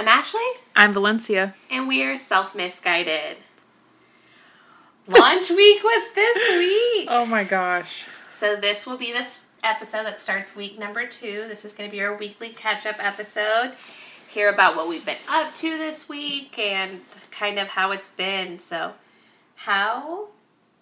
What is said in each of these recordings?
I'm Ashley, I'm Valencia. and we are self misguided. Launch week was this week. Oh my gosh. So this will be this episode that starts week number two. This is going to be our weekly catch up episode. Hear about what we've been up to this week and kind of how it's been. So, how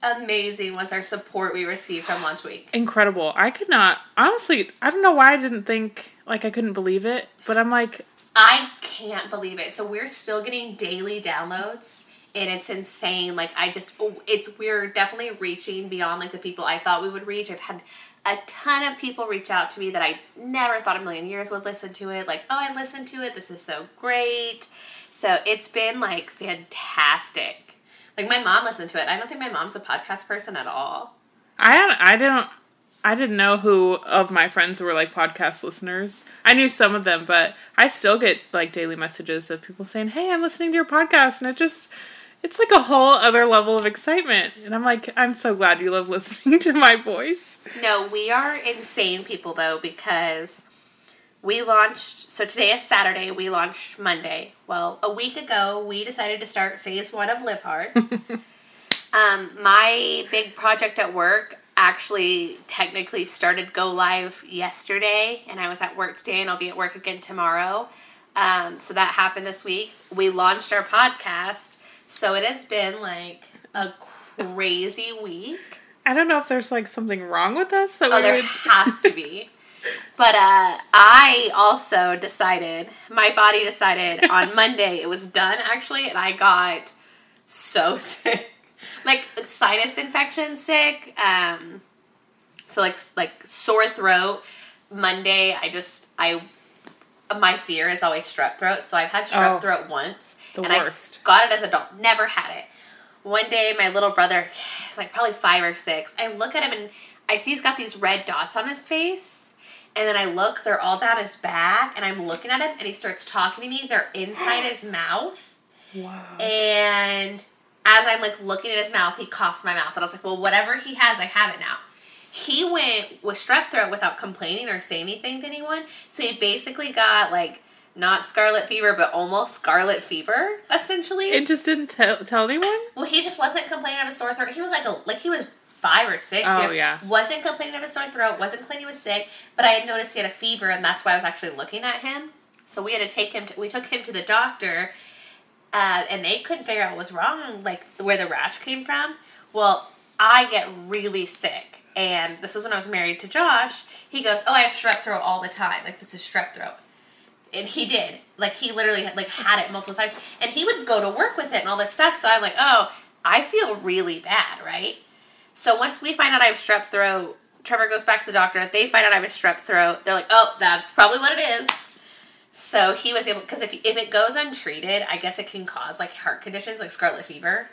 amazing was our support we received from Launch Week? Incredible. I could not, honestly, I don't know why I didn't think, like, I couldn't believe it, but I'm like, I can't believe it. So we're still getting daily downloads and it's insane. Like I just oh, it's we're definitely reaching beyond like the people I thought we would reach. I've had a ton of people reach out to me that I never thought a million years would listen to it. Like, oh, I listened to it. This is so great. So it's been like fantastic. Like my mom listened to it. I don't think my mom's a podcast person at all. I don't, I didn't, I didn't know who of my friends were like podcast listeners. I knew some of them, but I still get like daily messages of people saying, "Hey, I'm listening to your podcast," and it just, it's like a whole other level of excitement. And I'm like, I'm so glad you love listening to my voice. No, we are insane people though because we launched. So today is Saturday. We launched Monday. Well, a week ago, we decided to start phase one of Live Hard. um, my big project at work actually technically started go live yesterday, and I was at work today, and I'll be at work again tomorrow. Um, so that happened this week. We launched our podcast, so it has been like a crazy week. I don't know if there's like something wrong with us that Oh, we there would. has to be. But uh, I also decided, my body decided on Monday it was done actually, and I got so sick, like sinus infection sick. Um, so like like sore throat. Monday, I just I my fear is always strep throat, so I've had strep Oh. throat once, and worst. I got it as an adult. Never had it. One day, my little brother, he's like probably five or six. I look at him and I see he's got these red dots on his face. And then I look, they're all down his back, and I'm looking at him, and he starts talking to me. They're inside his mouth. Wow. And as I'm like looking at his mouth, he coughs my mouth. And I was like, well, whatever he has, I have it now. He went with strep throat without complaining or saying anything to anyone. So he basically got like not scarlet fever, but almost scarlet fever, essentially. It just didn't tell tell anyone. well, he just wasn't complaining of a sore throat. He was like a like he was five or six. Oh, yeah. Wasn't complaining of a sore throat. Wasn't complaining he was sick. But I had noticed he had a fever, and that's why I was actually looking at him. So we had to take him. To, we took him to the doctor, uh, and they couldn't figure out what was wrong, like where the rash came from. Well, I get really sick, and this was when I was married to Josh. He goes, "Oh, I have strep throat all the time. Like this is strep throat." And he did. Like he literally had, like had it multiple times, and he would go to work with it and all this stuff. So I'm like, "Oh, I feel really bad, right?" So once we find out I have strep throat, Trevor goes back to the doctor. They find out I have a strep throat. They're like, "Oh, that's probably what it is." So he was able because if if it goes untreated, I guess it can cause like heart conditions like scarlet fever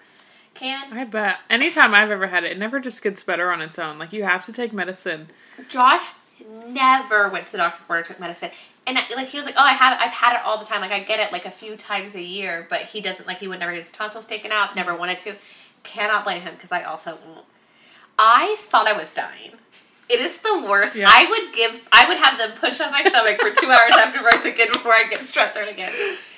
can. I bet. Anytime I've ever had it, it never just gets better on its own. Like you have to take medicine. Josh never went to the doctor before or took medicine. And like he was like, oh, I have, I've had it all the time. Like I get it like a few times a year, but he doesn't like he would never get his tonsils taken out. Never wanted to. Cannot blame him because I also won't. I thought I was dying. It is the worst. Yeah. I would give, I would have them push on my stomach for two hours after birth again before I get strep throat again.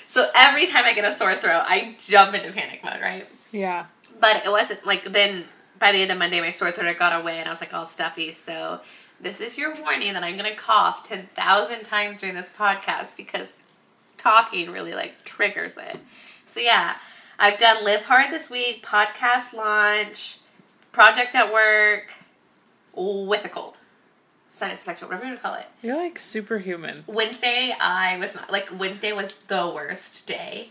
So every time I get a sore throat, I jump into panic mode, right? Yeah. But it wasn't like then by the end of Monday my sore throat had got away and I was like all stuffy. So this is your warning that I'm gonna cough ten thousand times during this podcast because talking really like triggers it. So yeah, I've done live hard this week, podcast launch, project at work, with a cold. Sinus infection, whatever you want to call it. You're like superhuman. Wednesday, I was like Wednesday was the worst day,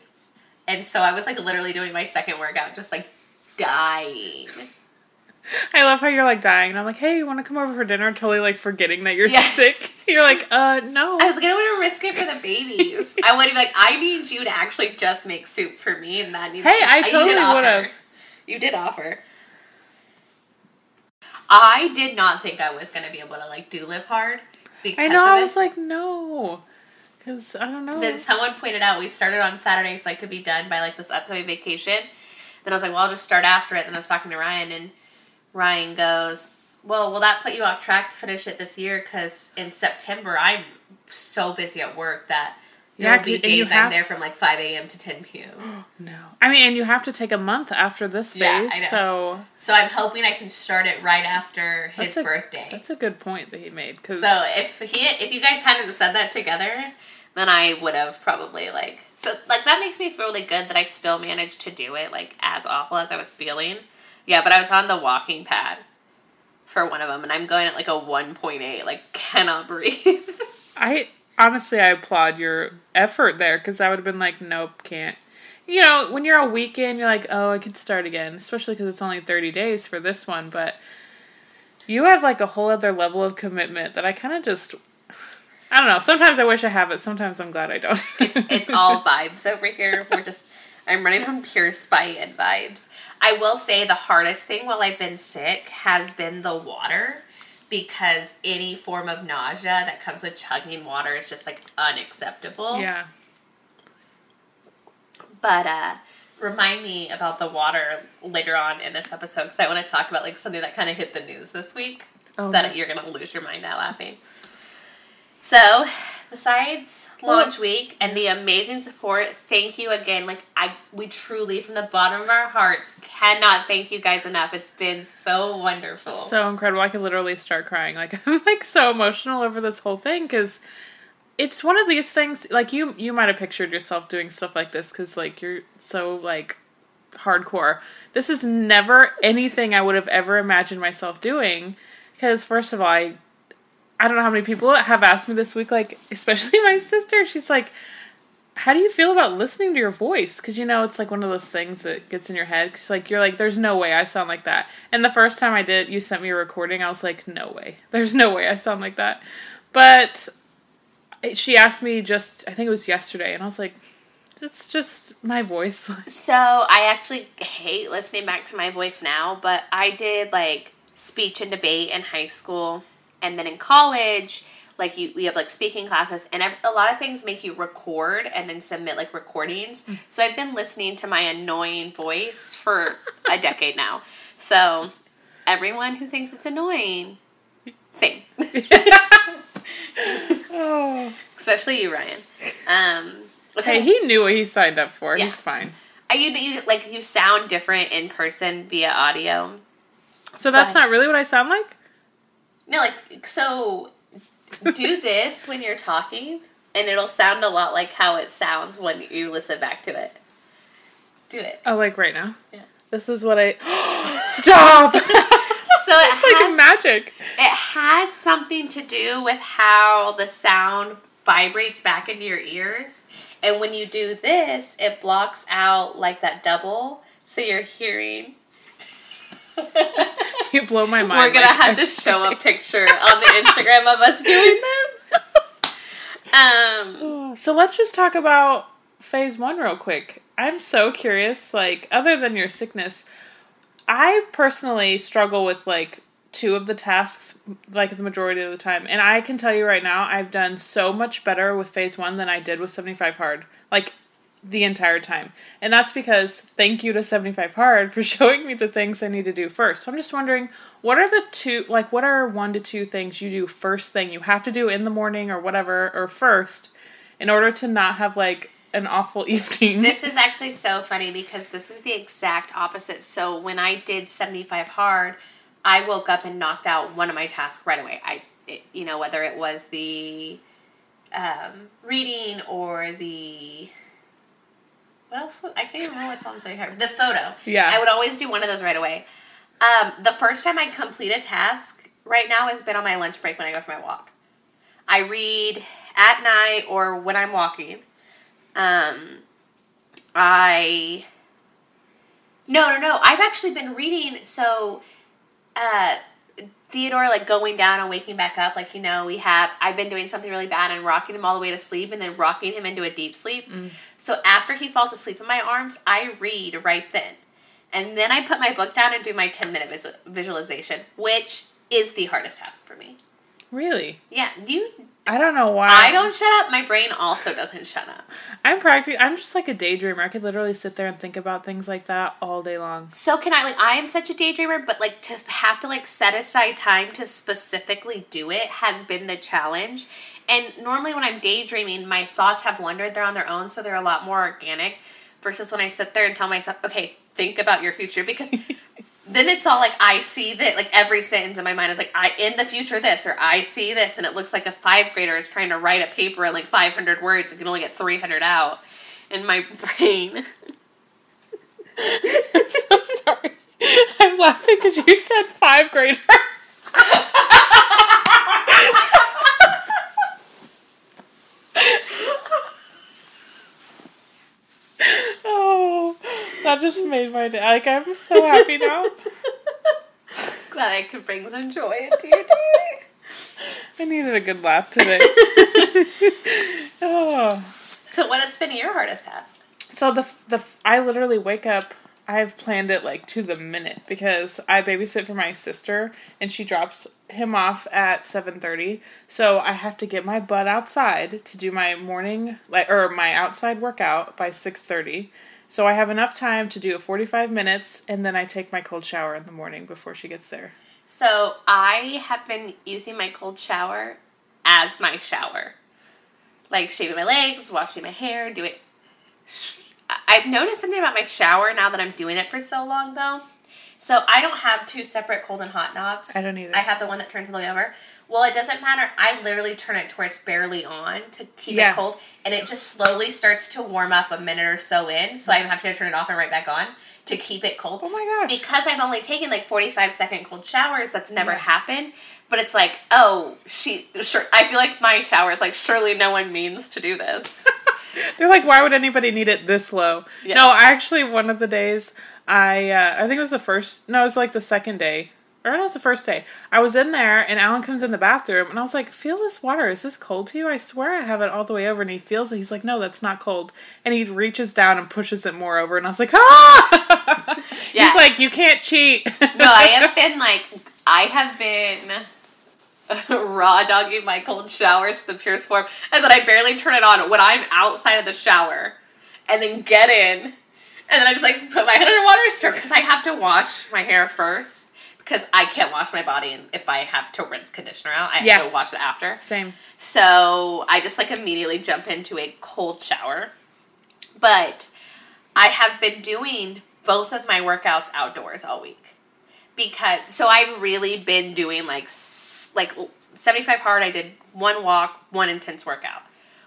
and so I was like literally doing my second workout, just like dying. I love how you're like dying, and I'm like, hey, you want to come over for dinner? Totally like forgetting that you're Yeah. sick. You're like, uh, no. I was like, I don't want to risk it for the babies. I would be like, I need you to actually just make soup for me, and that needs. Hey, I you did totally would've. You did offer. I did not think I was gonna be able to like do live hard because I know. I was like, no, because I don't know. Then someone pointed out we started on Saturday, so I could be done by like this upcoming vacation. Then I was like, well, I'll just start after it. Then I was talking to Ryan, and Ryan goes, well, will that put you off track to finish it this year? Because in September, I'm so busy at work that There Yeah, will be days I'm have- there from like 5 a.m. to 10 p.m. No. I mean, and you have to take a month after this phase, Yeah, I know. so So I'm hoping I can start it right after his That's a- birthday. that's a good point that he made. Cause So if he, if you guys hadn't said that together, then I would have probably like so like that makes me feel really good that I still managed to do it like as awful as I was feeling. Yeah, but I was on the walking pad for one of them, and I'm going at like a 1.8, like cannot breathe. I honestly, I applaud your effort there because I would have been like, nope, can't. You know, when you're a weekend, you're like, oh, I could start again, especially because it's only 30 days for this one. But you have like a whole other level of commitment that I kind of just, I don't know. Sometimes I wish I have it. Sometimes I'm glad I don't. it's it's all vibes over here. We're just I'm running on pure spite and vibes. I will say the hardest thing while I've been sick has been the water because any form of nausea that comes with chugging water is just like unacceptable. yeah. But uh remind me about the water later on in this episode because I want to talk about like something that kind of hit the news this week Oh, that you're gonna lose your mind at laughing. So, besides launch week and the amazing support, thank you again. Like I, we truly, from the bottom of our hearts, cannot thank you guys enough. It's been so wonderful. so incredible. I could literally start crying. Like I'm like so emotional over this whole thing because it's one of these things. Like you, you might have pictured yourself doing stuff like this because like you're so like hardcore. This is never anything I would have ever imagined myself doing. Because first of all, I, I don't know how many people have asked me this week. Like especially my sister. She's like. How do you feel about listening to your voice? Because you know it's like one of those things that gets in your head. Because like you're like, there's no way I sound like that. And the first time I did, you sent me a recording. I was like, no way. There's no way I sound like that. But she asked me just, I think it was yesterday, and I was like, it's just my voice. So I actually hate listening back to my voice now, but I did like speech and debate in high school, and then in college, like you, we have like speaking classes, and a lot of things make you record and then submit like recordings. So I've been listening to my annoying voice for a decade now. So everyone who thinks it's annoying, same, oh. especially you, Ryan. Um, Hey, he knew what he signed up for. Yeah. He's fine. Are you, you like you sound different in person via audio? So that's Fine. not really what I sound like? No, like so. do this when you're talking, and it'll sound a lot like how it sounds when you listen back to it. Do it. Oh, like right now? Yeah. This is what I. Stop! So it it's like has magic. it has something to do with how the sound vibrates back into your ears, and when you do this, it blocks out like that double, so you're hearing. You blow my mind. We're gonna like, have to show a picture on the Instagram of us doing this. Um. So let's just talk about phase one real quick. I'm so curious, like, other than your sickness, I personally struggle with like two of the tasks like the majority of the time. And I can tell you right now, I've done so much better with phase one than I did with 75 hard. Like the entire time. And that's because thank you to 75 hard for showing me the things I need to do first. So I'm just wondering, what are the two like what are one to two things you do first thing you have to do in the morning or whatever or first in order to not have like an awful evening? This is actually so funny because this is the exact opposite. So when I did 75 hard, I woke up and knocked out one of my tasks right away. I, it, you know, whether it was the um, reading or the what else? was- I can't even remember what's on 75. The photo. Yeah. I would always do one of those right away. Um, the first time I complete a task right now has been on my lunch break when I go for my walk. I read at night or when I'm walking. Um, I no no no. I've actually been reading. So, uh, Theodore like going down and waking back up. Like you know, we have. I've been doing something really bad and rocking him all the way to sleep, and then rocking him into a deep sleep. So after he falls asleep in my arms, I read right then, and then I put my book down and do my ten minute vis- visualization, which is the hardest task for me. really? Yeah, you. I don't know why. I don't shut up. My brain also doesn't shut up. I'm practically I'm just like a daydreamer. I could literally sit there and think about things like that all day long. So can I like I am such a daydreamer, but like to have to like set aside time to specifically do it has been the challenge. And normally when I'm daydreaming, my thoughts have wandered. They're on their own, so they're a lot more organic. Versus when I sit there and tell myself, okay, think about your future, because then it's all like I see that, like every sentence in my mind is like, I in the future this, or I see this, and it looks like a five grader is trying to write a paper in like 500 words and can only get 300 out in my brain. I'm so sorry. I'm laughing because you said five grader. oh, that just made my day. Like I'm so happy now. Glad I could bring some joy into your day. I needed a good laugh today. oh. So, what has been your hardest task? So the the I literally wake up. I've planned it like to the minute because I babysit for my sister and she drops him off at seven thirty. So I have to get my butt outside to do my morning like or my outside workout by six thirty. So I have enough time to do a forty five minutes and then I take my cold shower in the morning before she gets there. So, I have been using my cold shower as my shower. Like shaving my legs, washing my hair, doing. I've noticed something about my shower now that I'm doing it for so long, though. So I don't have two separate cold and hot knobs. I don't either. I have the one that turns all the way over. Well, it doesn't matter. I literally turn it to where it's barely on to keep Yeah. it cold, and it just slowly starts to warm up a minute or so in. So I have to turn it off and right back on to keep it cold. Oh my gosh. Because I've only taken like 45 second cold showers, that's never Yeah. happened. But it's like, oh, she, sure. I feel like my shower is like, surely no one means to do this. They're like, why would anybody need it this low? Yeah. No, I actually one of the days I uh, I think it was the first no, it was like the second day. Or no, it was the first day. I was in there and Alan comes in the bathroom and I was like, Feel this water, is this cold to you? I swear I have it all the way over and he feels it. He's like, No, that's not cold. And he reaches down and pushes it more over and I was like, Ah Yeah. He's like, You can't cheat. no, I have been like, I have been raw dogging my cold showers to the purest form. I said I barely turn it on when I'm outside of the shower, and then get in, and then I just like put my head under water stir because I have to wash my hair first because I can't wash my body, and if I have to rinse conditioner out, I have Yeah. to wash it after. Same. So I just like immediately jump into a cold shower. But I have been doing both of my workouts outdoors all week. Because so I've really been doing like like 75 hard I did one walk, one intense workout.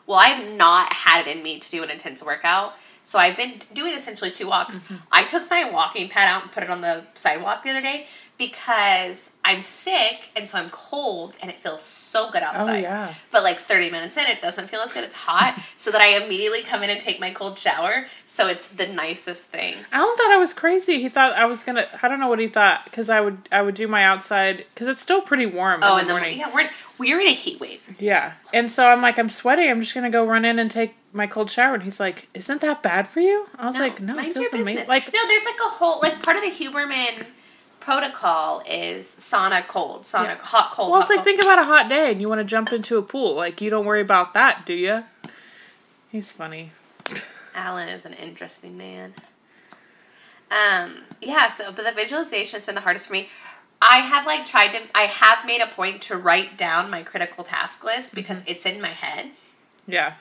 Well, I've not had it in me to do an intense workout. So I've been doing essentially two walks. Mm-hmm. I took my walking pad out and put it on the sidewalk the other day because I'm sick and so I'm cold and it feels so good oh, outside. Oh yeah. But like 30 minutes in, it doesn't feel as good. It's hot. so that I immediately come in and take my cold shower. So it's the nicest thing. Alan thought I was crazy. He thought I was gonna. I don't know what he thought because I would. I would do my outside because it's still pretty warm. Oh, in the morning. yeah, we're we're in a heat wave. Yeah. And so I'm like, I'm sweaty. I'm just gonna go run in and take my cold shower. And he's like, Isn't that bad for you? I was like, No, it feels amazing. Like, no, there's like a whole like part of the Huberman protocol is sauna cold, sauna Yeah. hot cold. well, it's like cold. think about a hot day and you want to jump into a pool. Like, you don't worry about that, do you? He's funny. Alan is an interesting man. Um, yeah, so but the visualization has been the hardest for me. I have like tried to I have made a point to write down my critical task list because Mm-hmm. it's in my head. Yeah.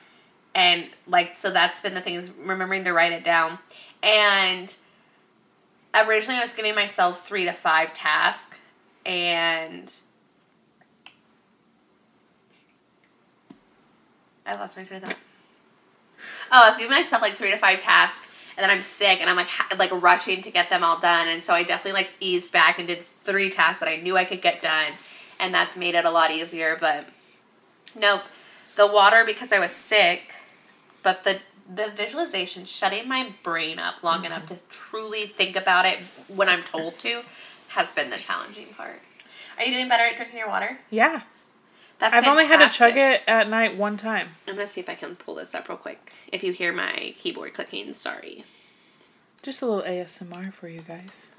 And like so that's been the thing is remembering to write it down. And originally I was giving myself three to five tasks and I lost my train of thought. Oh, I was giving myself like three to five tasks, and then I'm sick, and I'm like ha- like rushing to get them all done, and so I definitely like eased back and did three tasks that I knew I could get done, and that's made it a lot easier. But nope, the water because I was sick, but the the visualization, shutting my brain up long enough mm-hmm. to truly think about it when I'm told to, has been the challenging part. Are you doing better at drinking your water? Yeah. That's I've only had to chug it at night one time. I'm gonna see if I can pull this up real quick. If you hear my keyboard clicking, sorry. Just a little ASMR for you guys.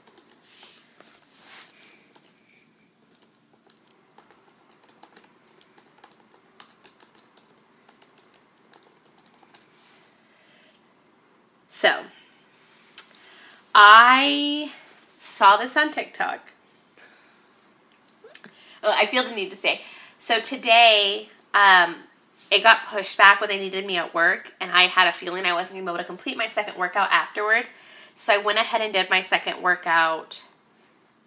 So, I saw this on TikTok. Oh, I feel the need to say. So today, um, it got pushed back when they needed me at work, and I had a feeling I wasn't gonna be able to complete my second workout afterward. So I went ahead and did my second workout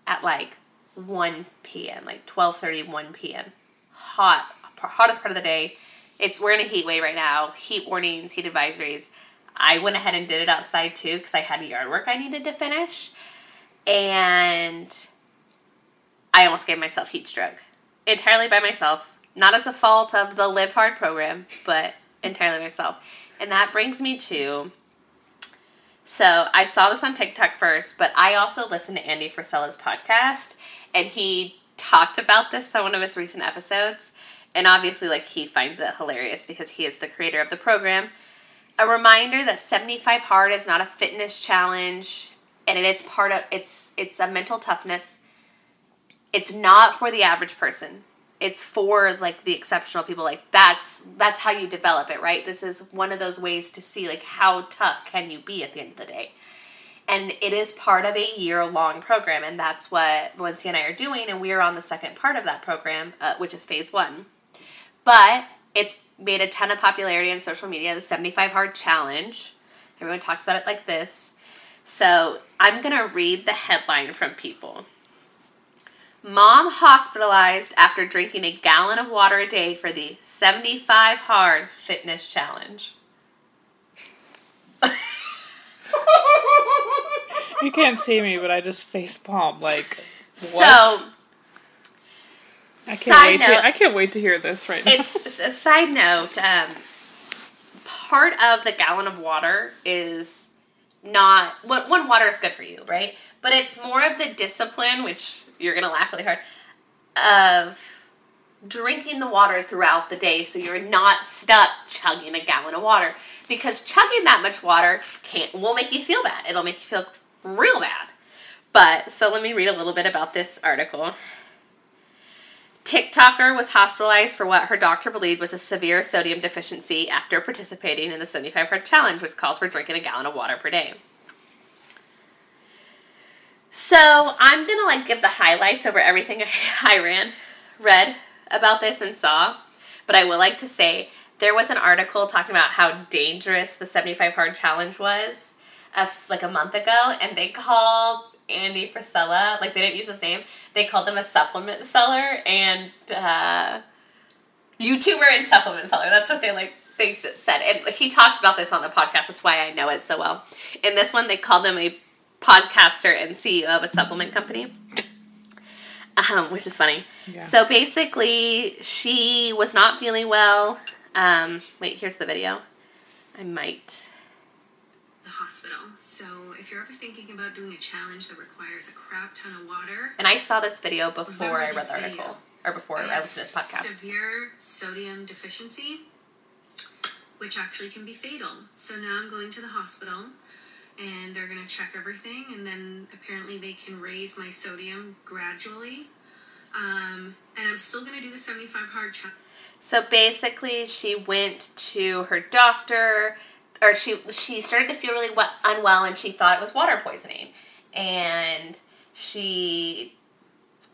at like 1 p.m., like 12:30, 1 p.m. Hot, hottest part of the day. It's we're in a heat wave right now. Heat warnings, heat advisories. I went ahead and did it outside too because I had yard work I needed to finish, and I almost gave myself heat stroke entirely by myself. Not as a fault of the Live Hard program, but entirely myself. And that brings me to so I saw this on TikTok first, but I also listened to Andy Frisella's podcast, and he talked about this on one of his recent episodes. And obviously, like he finds it hilarious because he is the creator of the program. A reminder that 75 hard is not a fitness challenge, and it's part of it's it's a mental toughness. It's not for the average person. It's for like the exceptional people. Like that's that's how you develop it right? This is one of those ways to see like how tough can you be at the end of the day. And it is part of a year long program and that's what valencia and i are doing and we are on the second part of that program uh, which is phase one. But it's made a ton of popularity on social media the 75 hard challenge everyone talks about it like this so i'm going to read the headline from people Mom hospitalized after drinking a gallon of water a day for the 75 hard fitness challenge. you can't see me, but I just face palm like what? So I can't wait note, to I can't wait to hear this right now. It's a side note, um, part of the gallon of water is not one water is good for you, right? But it's more of the discipline, which you're gonna laugh really hard, of drinking the water throughout the day so you're not stuck chugging a gallon of water. Because chugging that much water can't will make you feel bad. It'll make you feel real bad. But so let me read a little bit about this article. TikToker was hospitalized for what her doctor believed was a severe sodium deficiency after participating in the 75 hard challenge, which calls for drinking a gallon of water per day. So I'm gonna like give the highlights over everything I ran, read about this and saw, but I would like to say there was an article talking about how dangerous the 75 hard challenge was, a, like a month ago, and they called Andy Frisella like they didn't use his name, they called them a supplement seller and uh, YouTuber and supplement seller. That's what they like they said, and he talks about this on the podcast. That's why I know it so well. In this one, they called him a podcaster and CEO of a supplement company. Um, which is funny. Yeah. So basically, she was not feeling well. Um, wait, here's the video. I might. Hospital. So if you're ever thinking about doing a challenge that requires a crap ton of water. And I saw this video before I read the article. Video. Or before I, I listened to this podcast. Severe sodium deficiency, which actually can be fatal. So now I'm going to the hospital and they're going to check everything and then apparently they can raise my sodium gradually um, and i'm still going to do the 75 hard check so basically she went to her doctor or she she started to feel really unwell and she thought it was water poisoning and she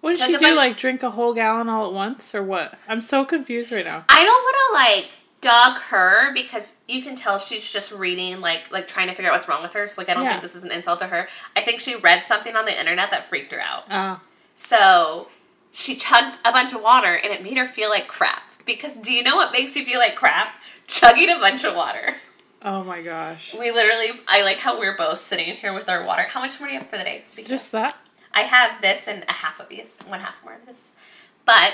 what did she do? Like drink a whole gallon all at once, or what? I'm so confused right now. I don't want to like dog her because you can tell she's just reading like like trying to figure out what's wrong with her. So like I don't yeah. think this is an insult to her. I think she read something on the internet that freaked her out. Oh. So she chugged a bunch of water and it made her feel like crap. Because do you know what makes you feel like crap? Chugging a bunch of water. Oh my gosh. We literally I like how we're both sitting here with our water. How much more do you have for the day? Speaking Just of? that? I have this and a half of these. One half more of this. But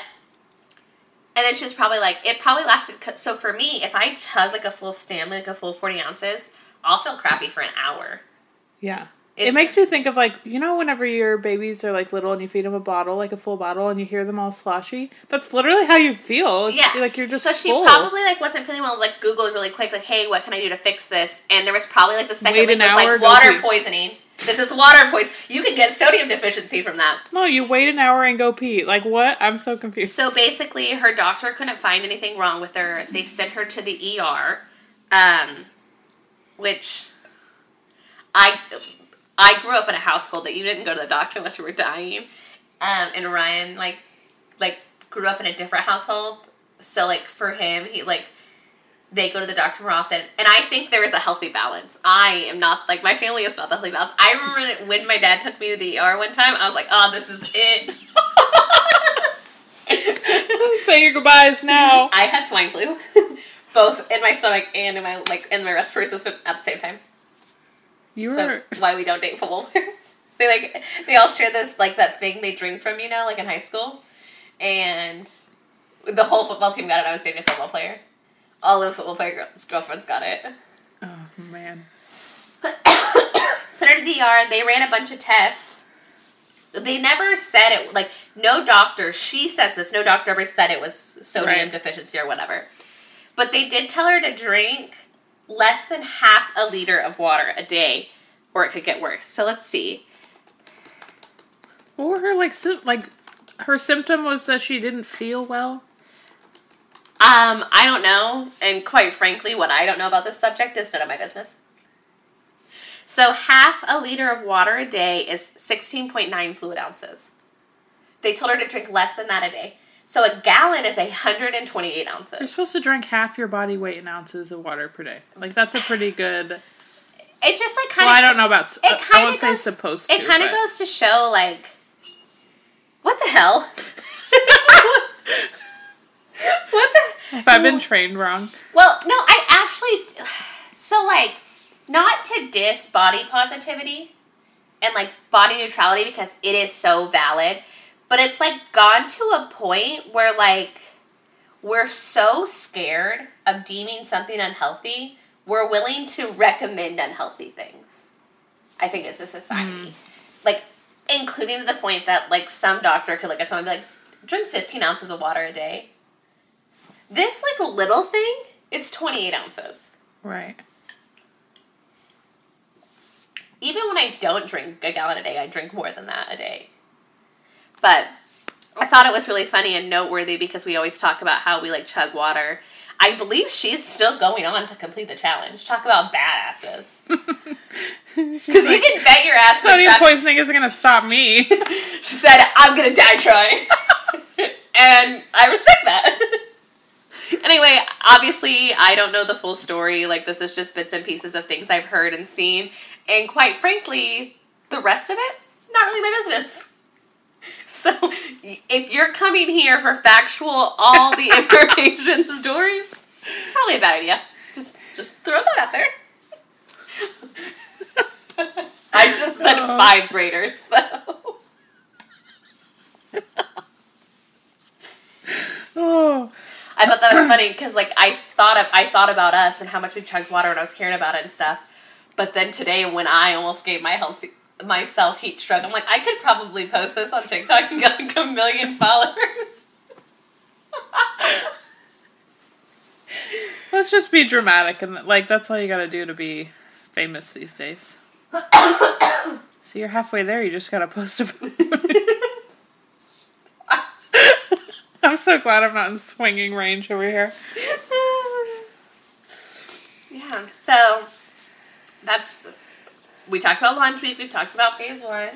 and then she was probably like, it probably lasted. So for me, if I chug like a full Stanley, like a full 40 ounces, I'll feel crappy for an hour. Yeah. It's, it makes me think of like, you know, whenever your babies are like little and you feed them a bottle, like a full bottle, and you hear them all sloshy. That's literally how you feel. It's yeah. Like you're just So she full. probably like wasn't feeling well, like Googled really quick, like, hey, what can I do to fix this? And there was probably like the second Wait week was like water poisoning. This is water poisoning. You could get sodium deficiency from that. No, you wait an hour and go pee. Like what? I'm so confused. So basically, her doctor couldn't find anything wrong with her. They sent her to the ER, um, which I I grew up in a household that you didn't go to the doctor unless you were dying. Um, and Ryan like like grew up in a different household, so like for him, he like They go to the doctor more often, and I think there is a healthy balance. I am not like my family is not the healthy balance. I remember when my dad took me to the ER one time, I was like, "Oh, this is it." Say your goodbyes now. I had swine flu, both in my stomach and in my like in my respiratory system at the same time. You So were why we don't date football players. They like they all share this like that thing they drink from, you know, like in high school, and the whole football team got it. I was dating a football player. All the football player girls, girlfriends got it. Oh man. Sent her to the ER. They ran a bunch of tests. They never said it. Like no doctor. She says this. No doctor ever said it was sodium Right. deficiency or whatever. But they did tell her to drink less than half a liter of water a day, or it could get worse. So let's see. What were her like sy- like her symptom was that she didn't feel well? Um, I don't know, and quite frankly, what I don't know about this subject is none of my business. So half a liter of water a day is sixteen point nine fluid ounces. They told her to drink less than that a day. So a gallon is hundred and twenty eight ounces. You're supposed to drink half your body weight in ounces of water per day. Like that's a pretty good. It just like kind Well, of I don't know about. It uh, I kind won't of say goes. supposed to. it kind of goes to show like, what the hell? what the? If I've been trained wrong, Well, no, I actually. So, like, not to diss body positivity and, like, body neutrality because it is so valid, but it's, like, gone to a point where, like, we're so scared of deeming something unhealthy, we're willing to recommend unhealthy things. I think as a society. Mm-hmm. Like, including to the point that, like, some doctor could look at someone and be like, drink 15 ounces of water a day. This, like, little thing is 28 ounces. right? Even when I don't drink a gallon a day, I drink more than that a day. But I thought it was really funny and noteworthy because we always talk about how we like chug water. I believe she's still going on to complete the challenge. Talk about badasses. Because like, you can bet your ass. sodium Jack- poisoning isn't gonna stop me. She said, "I'm gonna die trying," and I respect that. anyway, obviously, I don't know the full story. Like this is just bits and pieces of things I've heard and seen, and quite frankly, the rest of it not really my business. So, if you're coming here for factual, all the information stories, probably a bad idea. Just, just throw that out there. I just said Oh. five graders, so. oh, I thought that was funny because like I thought of I thought about us and how much we chugged water when I was caring about it and stuff. But then today when I almost gave my health myself heat stroke, I'm like I could probably post this on TikTok and get like a million followers. let's just be dramatic and like that's all you gotta do to be famous these days. so you're halfway there. You just gotta post about it. I'm so glad I'm not in swinging range over here. yeah, so that's we talked about launch week. We talked about phase one.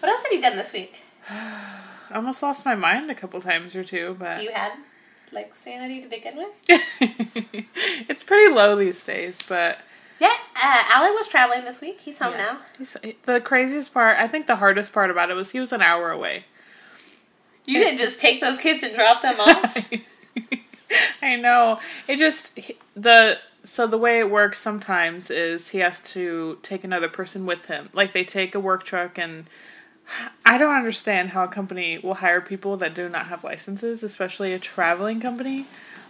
What else have you done this week? I almost lost my mind a couple times or two, but You had like sanity to begin with. it's pretty low these days. But Yeah, uh, was traveling this week. He's home Yeah. now. he's, the craziest part, I think the hardest part about it was he was an hour away. You didn't just take those kids and drop them off. I know. It just the so the way it works sometimes is he has to take another person with him. Like they take a work truck and I don't understand how a company will hire people that do not have licenses, especially a traveling company.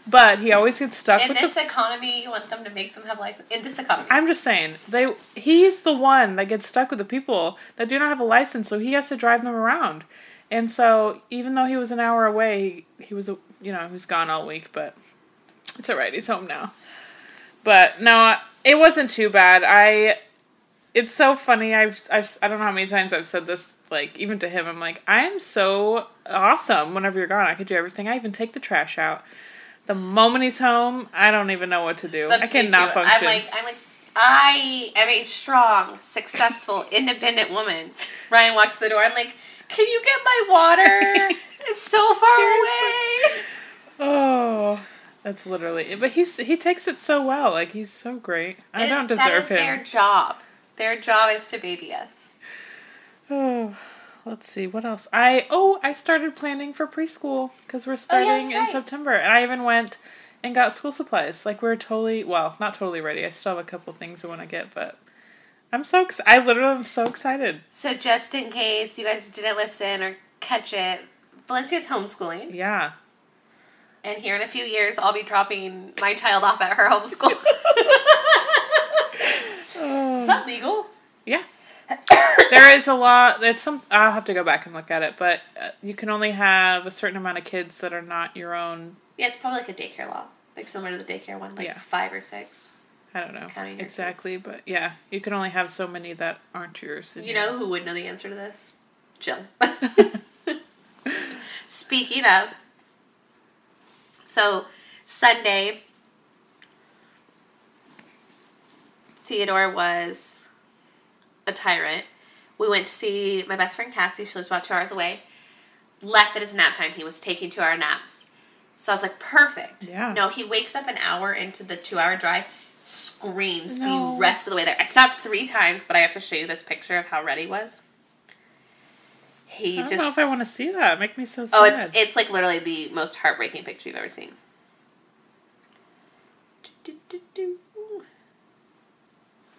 But he always gets stuck In with this the economy, you want them to make them have license. In this economy, I'm just saying, they he's the one that gets stuck with the people that do not have a license, so he has to drive them around. And so even though he was an hour away, he, he was you know, he was gone all week, but it's alright, he's home now. But no, it wasn't too bad. I it's so funny. I've I've I don't know how many times I've said this like even to him. I'm like, "I am so awesome whenever you're gone. I could do everything. I even take the trash out." The moment he's home, I don't even know what to do. That's I cannot function. I'm like, I'm like, I am a strong, successful, independent woman. Ryan walks to the door. I'm like, can you get my water? It's so far Seriously. away. Oh, That's literally. But he's he takes it so well. Like he's so great. I is- don't That deserve is him. their job. Their job is to baby us. Oh, let's see what else. I oh I started planning for preschool because we're oh, starting Oh, that's in right. September, and I even went and got school supplies. Like we're totally well, not totally ready. I still have a couple things I want to get, but I'm so ex- I literally am so excited. So just in case you guys didn't listen or catch it, Valencia's homeschooling, Yeah. And here in a few years, I'll be dropping my child off at her homeschool. is that legal? Yeah. there is a lot. It's some. I'll have to go back and look at it, but uh, you can only have a certain amount of kids that are not your own. Yeah, it's probably like a daycare law, like similar to the daycare one, like Yeah. five or six. I don't know exactly, but yeah, you can only have so many that aren't yours. You your- know who would know the answer to this? Jill. Speaking of, so Sunday, Theodore was a tyrant. We went to see my best friend Cassie. She lives about two hours away. Left at his nap time. He was taking two hour naps. So I was like, perfect. Yeah. No, he wakes up an hour into the two hour drive, screams No. the rest of the way there. I stopped three times, but I have to show you this picture of how red he was. He I don't just know if I want to see that. Make me so sad. Oh, it's it's like literally the most heartbreaking picture you've ever seen.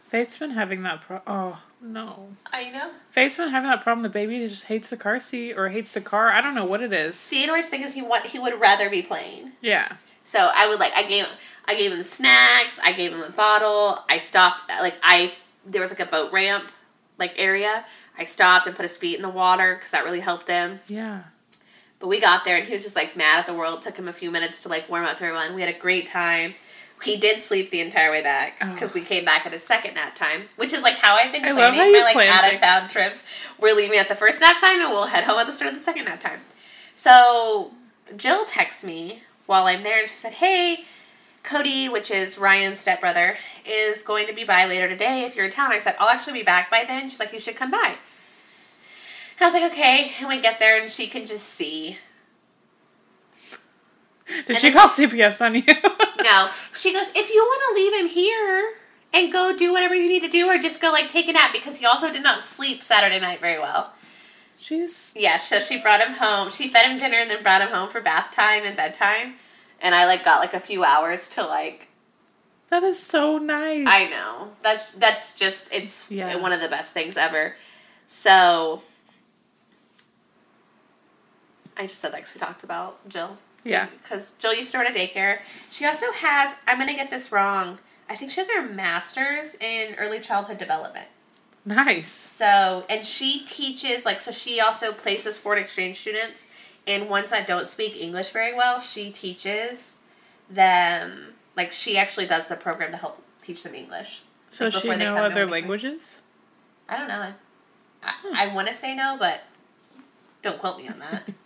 Faith's been having that pro. Oh no. I know. Faith's been having that problem. The baby just hates the car seat or hates the car. I don't know what it is. Theodore's thing is he want he would rather be playing. Yeah. So I would like I gave I gave him snacks. I gave him a bottle. I stopped like I there was like a boat ramp like area. I stopped and put his feet in the water because that really helped him. Yeah. But we got there and he was just like mad at the world. Took him a few minutes to like warm up to everyone. We had a great time. He did sleep the entire way back because Oh. we came back at his second nap time, which is like how I've been planning my like out of town trips. We're leaving at the first nap time and we'll head home at the start of the second nap time. So Jill texts me while I'm there and she said, "Hey, Cody, which is Ryan's stepbrother, is going to be by later today. If you're in town, I said I'll actually be back by then. She's like, you should come by. And I was like, okay. And we get there and she can just see Did And she call CPS on you? No. She goes, if you want to leave him here and go do whatever you need to do, or just go like take a nap because he also did not sleep Saturday night very well. She's Yeah, so she brought him home. She fed him dinner and then brought him home for bath time and bedtime. And I like got like a few hours to like that is so nice. I know. That's that's just it's Yeah. one of the best things ever. So I just said that 'cause we talked about Jill. Yeah. Because Jill used to run a daycare. She also has, I'm going to get this wrong, I think she has her master's in early childhood development. Nice. So, and she teaches, like, so she also places foreign exchange students and ones that don't speak English very well, she teaches them, like, she actually does the program to help teach them English. So Like, she before they know other languages? I don't know. I, hmm. I want to say no, but don't quote me on that.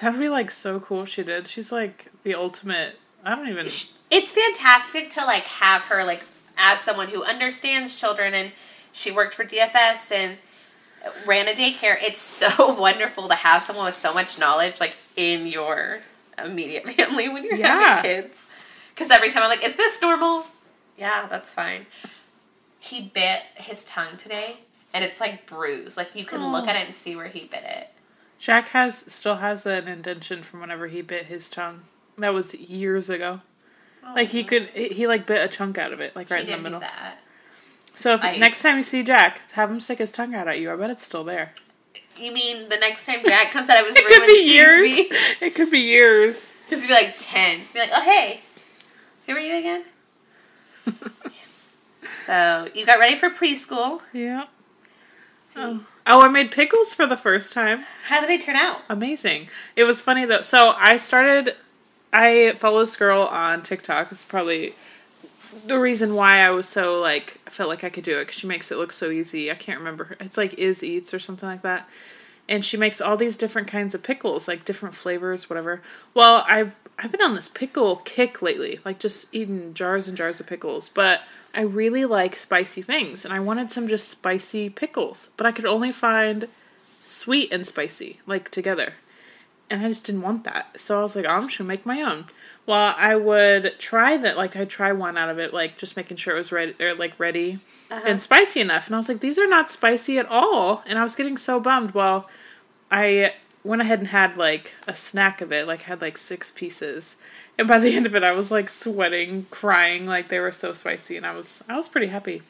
That would be like so cool. if She did. She's like the ultimate. I don't even. it's fantastic to like have her like as someone who understands children and she worked for DFS and ran a daycare. It's so wonderful to have someone with so much knowledge like in your immediate family when you're Yeah. having kids. Because every time I'm like, is this normal? Yeah, that's fine. He bit his tongue today and it's like bruised. Like you can look Oh. at it and see where he bit it. Jack has still has an indention from whenever he bit his tongue. That was years ago. Oh, like he could, he, like bit a chunk out of it, like right in the middle. that. So if I- next time you see Jack, have him stick his tongue out at you. I bet it's still there. You mean the next time Jack comes out of his room? It room could be years. me? It could be years. Because he'd be like 10. Be like, oh, hey, who are you again? so, you got ready for preschool. Yeah. So. Oh. Oh, I made pickles for the first time. How did they turn out? Amazing. It was funny though. So I started. I follow this girl on TikTok. It's probably the reason why I was so like I felt like I could do it because she makes it look so easy. I can't remember. her- It's like Is Eats or something like that. And she makes all these different kinds of pickles, like different flavors, whatever. Well, I've I've been on this pickle kick lately, like just eating jars and jars of pickles. But I really like spicy things, and I wanted some just spicy pickles, but I could only find sweet and spicy, like together. And I just didn't want that. So I was like, I'm just gonna make my own. Well, I would try that. Like, I'd try one out of it, like just making sure it was ready, or like ready Uh-huh. and spicy enough. And I was like, these are not spicy at all. And I was getting so bummed. Well, I went ahead and had like a snack of it. Like, had like six pieces. And by the end of it, I was like sweating, crying, like they were so spicy, and I was I was pretty happy.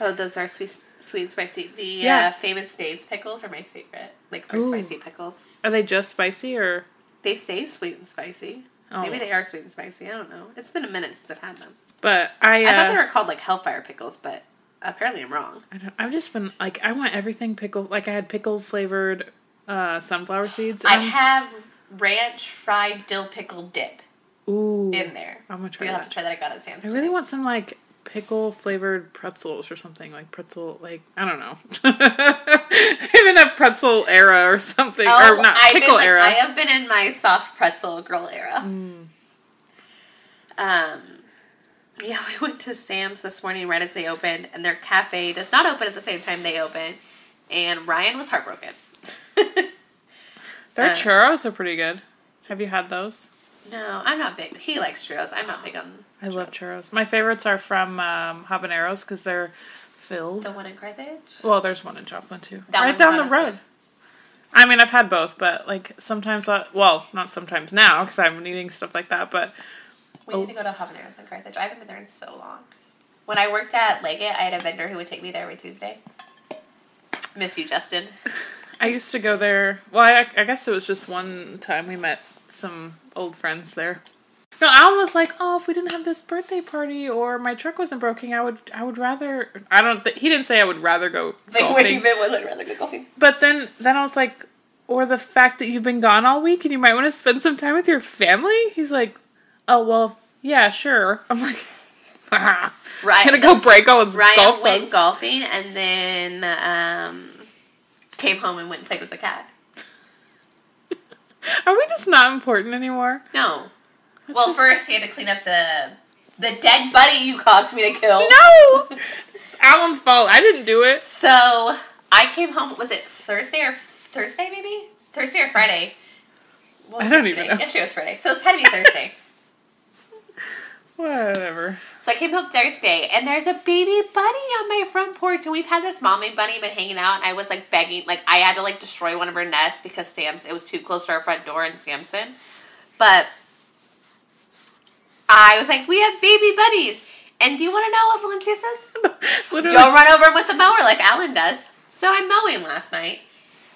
Oh, those are sweet, sweet spicy. The Yeah. uh, famous Dave's pickles are my favorite. Like for Ooh. spicy pickles. Are they just spicy or? They say sweet and spicy. Oh. Maybe they are sweet and spicy. I don't know. It's been a minute since I've had them. But I, uh, I thought they were called like Hellfire pickles, but apparently I'm wrong. I don't, I've just been like I want everything pickled. Like I had pickle flavored uh, sunflower seeds. I have ranch fried dill pickle dip ooh. in there. I'm gonna try We'll have to try that. I got at Sam's. I really want some like pickle flavored pretzels or something like pretzel like I don't know. I'm a pretzel era or something or not Oh, I've pickle been, era. I have been in my soft pretzel girl era. Mm. Um, yeah, we went to Sam's this morning right as they opened, and their cafe does not open at the same time they open. And Ryan was heartbroken. Their uh, churros are pretty good. Have you had those? No, I'm not big. He likes churros. I'm not big on I love churros. My favorites are from um, Habaneros because they're filled. the one in Carthage. Well, there's one in Joplin too. That right down the road. I mean, I've had both, but like sometimes, I, well, not sometimes now because I'm eating stuff like that. But We Oh. need to go to Habaneros in Carthage. I haven't been there in so long. When I worked at Leggett, I had a vendor who would take me there every Tuesday. Miss you, Justin. I used to go there. Well, I, I guess it was just one time we met some old friends there. No, Alan was like, "Oh, if we didn't have this birthday party or my truck wasn't broken, I would, I would rather." I don't. Th- he didn't say I would rather go Like, golfing. wait, was I'd rather go golfing. But then, then I was like, or the fact that you've been gone all week and you might want to spend some time with your family. He's like, oh well, yeah, sure. I'm like, Right. I'm gonna go break all his Ryan golf went golfing and then um, came home and went and played with the cat. Are we just not important anymore? No. well, just- first he had to clean up the the dead buddy you caused me to kill. No, it's Alan's fault. I didn't do it. So I came home. Was it Thursday or Thursday? Maybe Thursday or Friday. I don't yesterday? even know. Yesterday was Friday, so it had to be Thursday. Whatever. So I came home Thursday, and there's a baby bunny on my front porch, and we've had this mommy bunny been hanging out, and I was like begging, like I had to like destroy one of her nests because Sam's it was too close to our front door in Samson, but I was like, we have baby bunnies, and do you want to know what Valencia says? Don't run over with the mower like Alan does. So I'm mowing last night,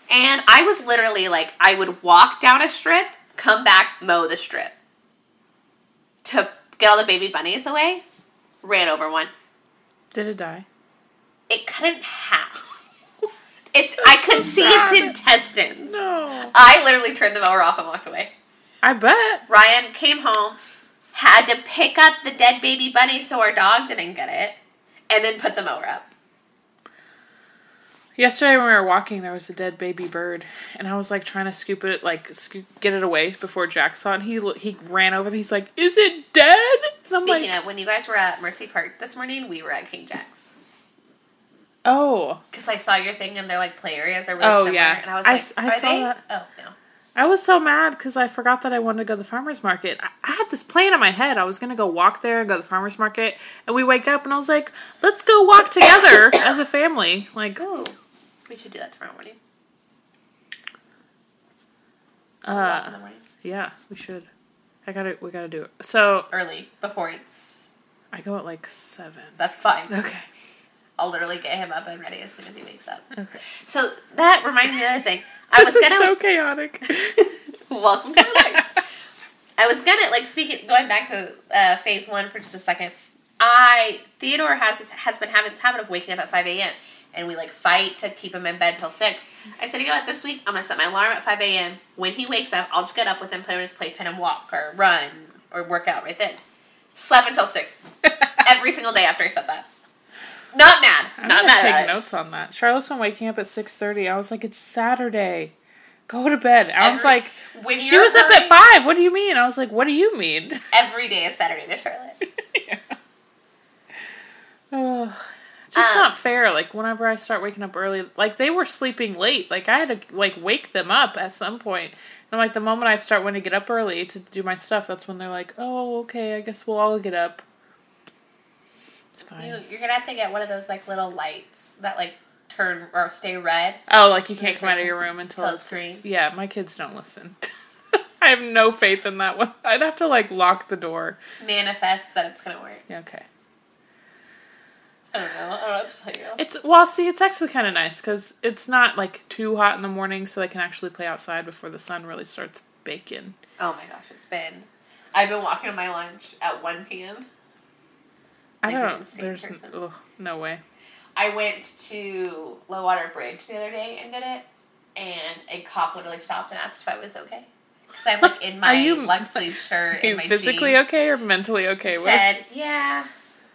and I was literally like, I would walk down a strip, come back, mow the strip to get all the baby bunnies away. Ran over one. Did it die? It cut in half. It's I could see its intestines. No. I literally turned the mower off and walked away. I bet. Ryan came home, had to pick up the dead baby bunny so our dog didn't get it, and then put the mower up. Yesterday when we were walking, there was a dead baby bird, and I was like trying to scoop it, like scoop, get it away before Jack saw it. And he he ran over. and He's like, "Is it dead?" And I'm Speaking like, of, when you guys were at Mercy Park this morning, we were at King Jack's. "Oh, Because I saw your thing and they're like play areas are really Oh, similar. yeah. And I was I like, I are saw they? that. Oh, no. I was so mad because I forgot that I wanted to go to the farmer's market. I, I had this plan in my head. I was going to go walk there and go to the farmer's market. And we wake up and I was like, let's go walk together as a family. Like, Ooh. We should do that tomorrow morning. walk in uh, the morning. yeah, we should. I gotta, we gotta do it. So Early, before it's. I go at like seven. That's fine. Okay. I'll literally get him up and ready as soon as he wakes up. Okay. So that reminds me of another thing. I was this is gonna so chaotic. welcome to the life. I was gonna like speaking going back to uh, phase one for just a second. I Theodore has has been having this habit of waking up at five a.m. and we like fight to keep him in bed till six. I said, you know what? This week I'm gonna set my alarm at five a.m. When he wakes up, I'll just get up with him, put him in his playpen, and walk or run or work out right then. Slept until six every single day after I said that. Not mad. I'm not mad. take notes on that. Charlotte's been waking up at six thirty. I was like, it's Saturday. Go to bed. I was like, when she was up at five. What do you mean? I was like, what do you mean? Every day is Saturday to Charlotte. yeah. Oh, just just Um, not fair. Like whenever I start waking up early, like they were sleeping late. Like I had to like wake them up at some point. And like the moment I start wanting to get up early to do my stuff, that's when they're like, "Oh, okay, I guess we'll all get up." It's fine. You, you're gonna have to get one of those like little lights that like turn or stay red oh, like you can't come out of your room until it's it's green. Yeah, my kids don't listen. I have no faith in that one. I'd have to like lock the door. Manifest that it's gonna work. Okay. I don't know. I don't know what to tell you. It's well, see, it's actually kind of nice because it's not like too hot in the morning, so they can actually play outside before the sun really starts baking. Oh my gosh, it's been. I've been walking on my lunch at 1 p.m. I Like don't. There's person. ugh, no way. I went to Low Water Bridge the other day and did it, and a cop literally stopped and asked if I was okay. Because I'm like in my you- long sleeve shirt Are you physically jeans. okay or mentally okay? with? Said, yeah,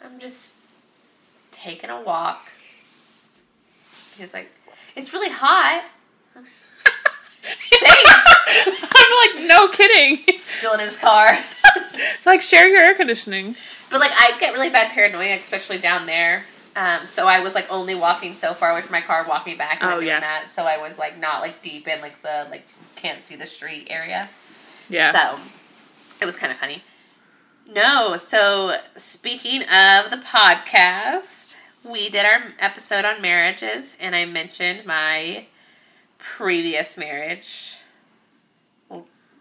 I'm just taking a walk. He's like, it's really hot. Thanks. I'm like, no kidding. Still in his car. like, share your air conditioning. But like I get really bad paranoia, especially down there. Um, so I was like only walking so far away from my car, walking back, and Oh, doing yeah. that. So I was like not like deep in like the like can't see the street area. Yeah. So it was kind of funny. No, so speaking of the podcast, we did our episode on marriages, and I mentioned my previous marriage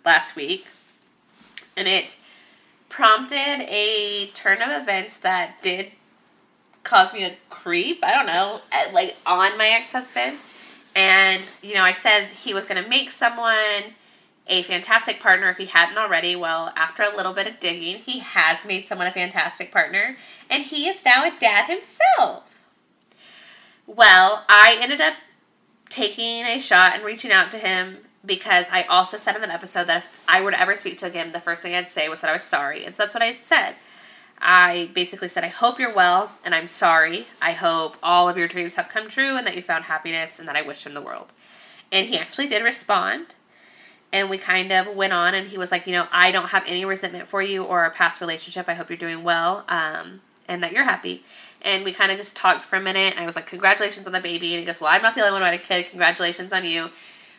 last week, and it prompted a turn of events that did cause me to creep. I don't know, uh, like on my ex husband. And, you know, I said he was going to make someone a fantastic partner if he hadn't already. Well, after a little bit of digging, he has made someone a fantastic partner, and he is now a dad himself. Well, I ended up taking a shot and reaching out to him because I also said in that episode that if I were to ever speak to him, the first thing I'd say was that I was sorry. And so that's what I said. I basically said, I hope you're well and I'm sorry. I hope all of your dreams have come true and that you found happiness and that I wish him the world. And he actually did respond. And we kind of went on and he was like, you know, I don't have any resentment for you or our past relationship. I hope you're doing well um, and that you're happy. And we kind of just talked for a minute. And I was like, congratulations on the baby. And he goes, well, I'm not the only one who had a kid. Congratulations on you.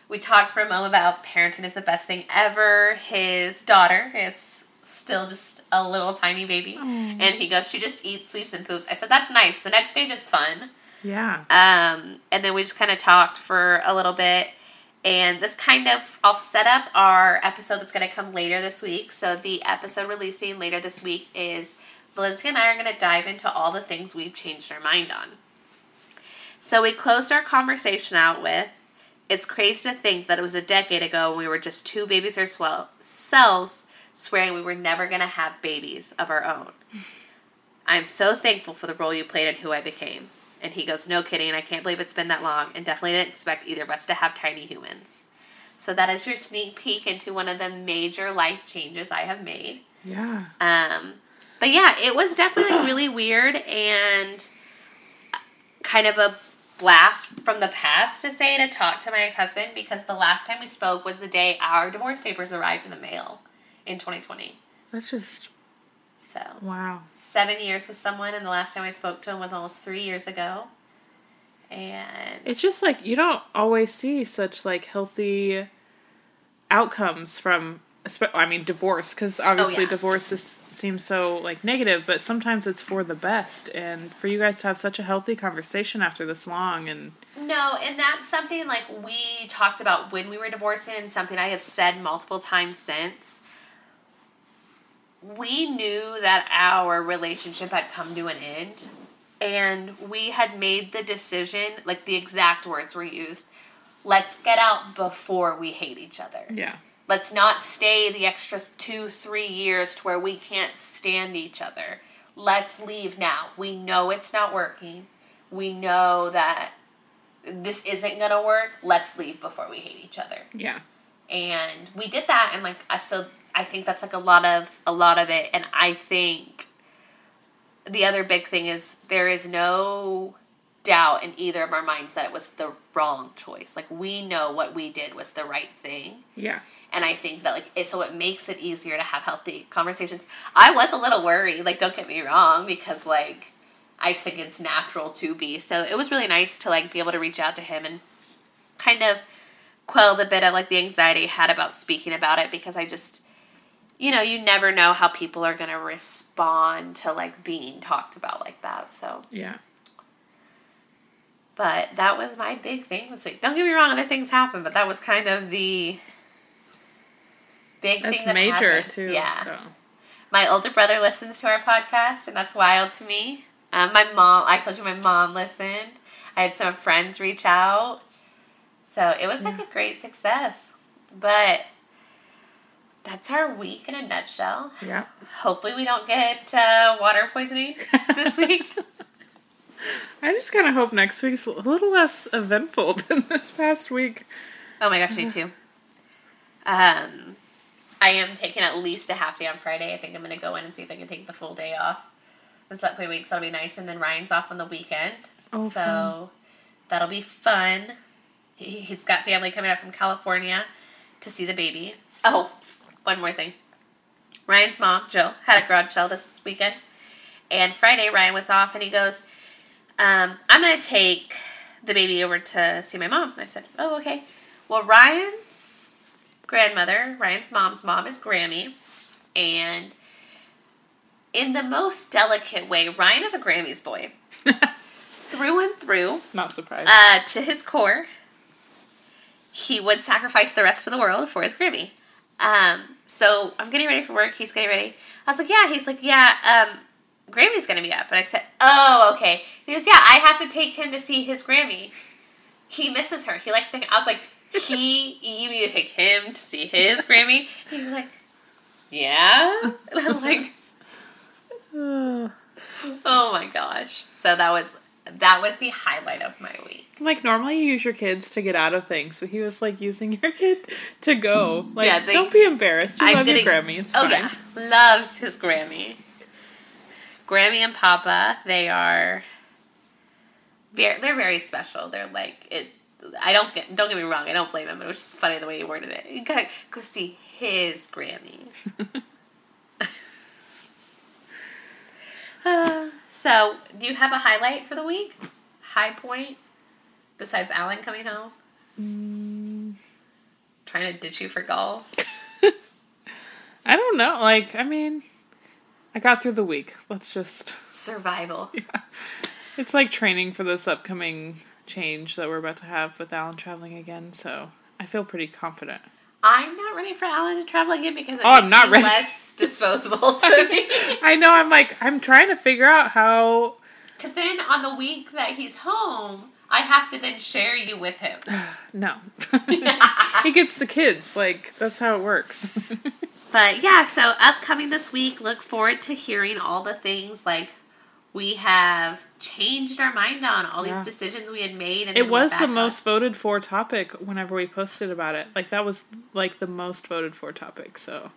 We talked for a moment about parenting is the best thing ever. His daughter is still just a little tiny baby. And he goes, she just eats, sleeps, and poops. I said, that's nice. The next stage is fun. Yeah. Um, and then we just kind of talked for a little bit. And this kind of, I'll set up our episode that's going to come later this week. So the episode releasing later this week is Valencia and I are going to dive into all the things we've changed our mind on. So we closed our conversation out with It's crazy to think that it was a decade ago when we were just two babies ourselves, swearing we were never going to have babies of our own. I'm so thankful for the role you played and who I became. And he goes, No kidding, I can't believe it's been that long, and definitely didn't expect either of us to have tiny humans. So that is your sneak peek into one of the major life changes I have made. Yeah. Um, but yeah, it was definitely like really weird and kind of a blast from the past to say to talk to my ex husband because the last time we spoke was the day our divorce papers arrived in the mail in 2020. That's just So wow. seven years with someone, and the last time I spoke to him was almost three years ago. And It's just like you don't always see such like healthy outcomes from I mean divorce because obviously yeah. divorce is, seems so like negative, but sometimes it's for the best. And for you guys to have such a healthy conversation after this long and No, and that's something like we talked about when we were divorcing, and something I have said multiple times since. We knew that our relationship had come to an end, and we had made the decision, like the exact words were used let's get out before we hate each other. yeah, Let's not stay the extra two, three years to where we can't stand each other. Let's leave now. We know it's not working. We know that this isn't to work. Let's leave before we hate each other. yeah, And we did that and like I so I think that's like a lot of a lot of it and I think the other big thing is there is no doubt in either of our minds that it was the wrong choice. Like we know what we did was the right thing. yeah. And I think that like it, so it makes it easier to have healthy conversations. I was a little worried, like don't get me wrong, because like I just think it's natural to be. So it was really nice to like be able to reach out to him and kind of quelled a bit of like the anxiety I had about speaking about it because I just you know, you never know how people are going to respond to like being talked about like that. So, Yeah. but that was my big thing this week. Don't get me wrong, other things happen, but that was kind of the big That's thing that major happened. too. Yeah. So My older brother listens to our podcast, and that's wild to me. Um, my mom, I told you my mom listened. I had some friends reach out. So it was like a great success. But that's our week in a nutshell. yeah. Hopefully, we don't get uh, water poisoning this week. I just kind of hope next week's a little less eventful than this past week. oh my gosh, me too. Um, I am taking at least a half day on Friday. I think I'm going to go in and see if I can take the full day off. This upcoming week, so that'll be nice. And then Ryan's off on the weekend. Oh, so fun. that'll be fun. He, he's got family coming up from California to see the baby. Oh, one more thing. Ryan's mom, Jill, had a garage sale this weekend. And Friday, Ryan was off and he goes, um, I'm going to take the baby over to see my mom. I said, Oh, okay. Well, Ryan's grandmother, Ryan's mom's mom, is Grammy. And in the most delicate way, Ryan is a Grammy's boy. through and through, Not surprised. uh, to his core, he would sacrifice the rest of the world for his Grammy. Um, so I'm getting ready for work. He's getting ready. I was like, yeah. He's like, yeah. Um, Grammy's gonna be up. And I said, oh, okay. He goes, yeah. I have to take him to see his Grammy. He misses her. He likes to. I was like, he. you need to take him to see his Grammy. He's like, yeah. And I'm like, oh my gosh. So that was that was the highlight of my week. like normally you use your kids to get out of things, but he was like using your kid to go. Like, Yeah, don't be embarrassed. You I'm love your gonna- Grammy. It's Oh fine. yeah, loves his Grammy. Grammy and Papa, they are. Very, they're very special. They're like it. I don't get. Don't get me wrong. I don't blame him. But it was just funny the way he worded it. You gotta go see his Grammy. Uh, so, do you have a highlight for the week? High point besides Alan coming home, Mm, trying to ditch you for golf. I don't know. Like, I mean, I got through the week. Let's just. Survival. It's like training for this upcoming change that we're about to have with Alan traveling again. So I feel pretty confident. I'm not ready for Alan to travel again because it Oh, I'm not ready. less disposable to me. I know. I'm like, I'm trying to figure out how. Because then on the week that he's home, I have to then share you with him. No. he gets the kids. Like, that's how it works. But yeah, so upcoming this week, look forward to hearing all the things like we have changed our mind on, all Yeah. these decisions we had made. And It was the back on. most voted for topic whenever we posted about it. Like, that was like the most voted for topic. So.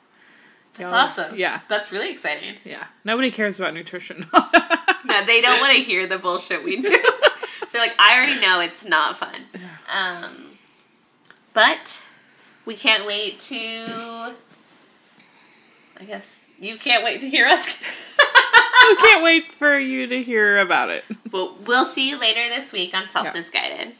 That's y'all- awesome. Yeah. That's really exciting. Yeah. Nobody cares about nutrition. No, they don't want to hear the bullshit we do. They're like, I already know it's not fun. Um, but we can't wait to. I guess you can't wait to hear us. I can't wait for you to hear about it. well, we'll see you later this week on Self Misguided.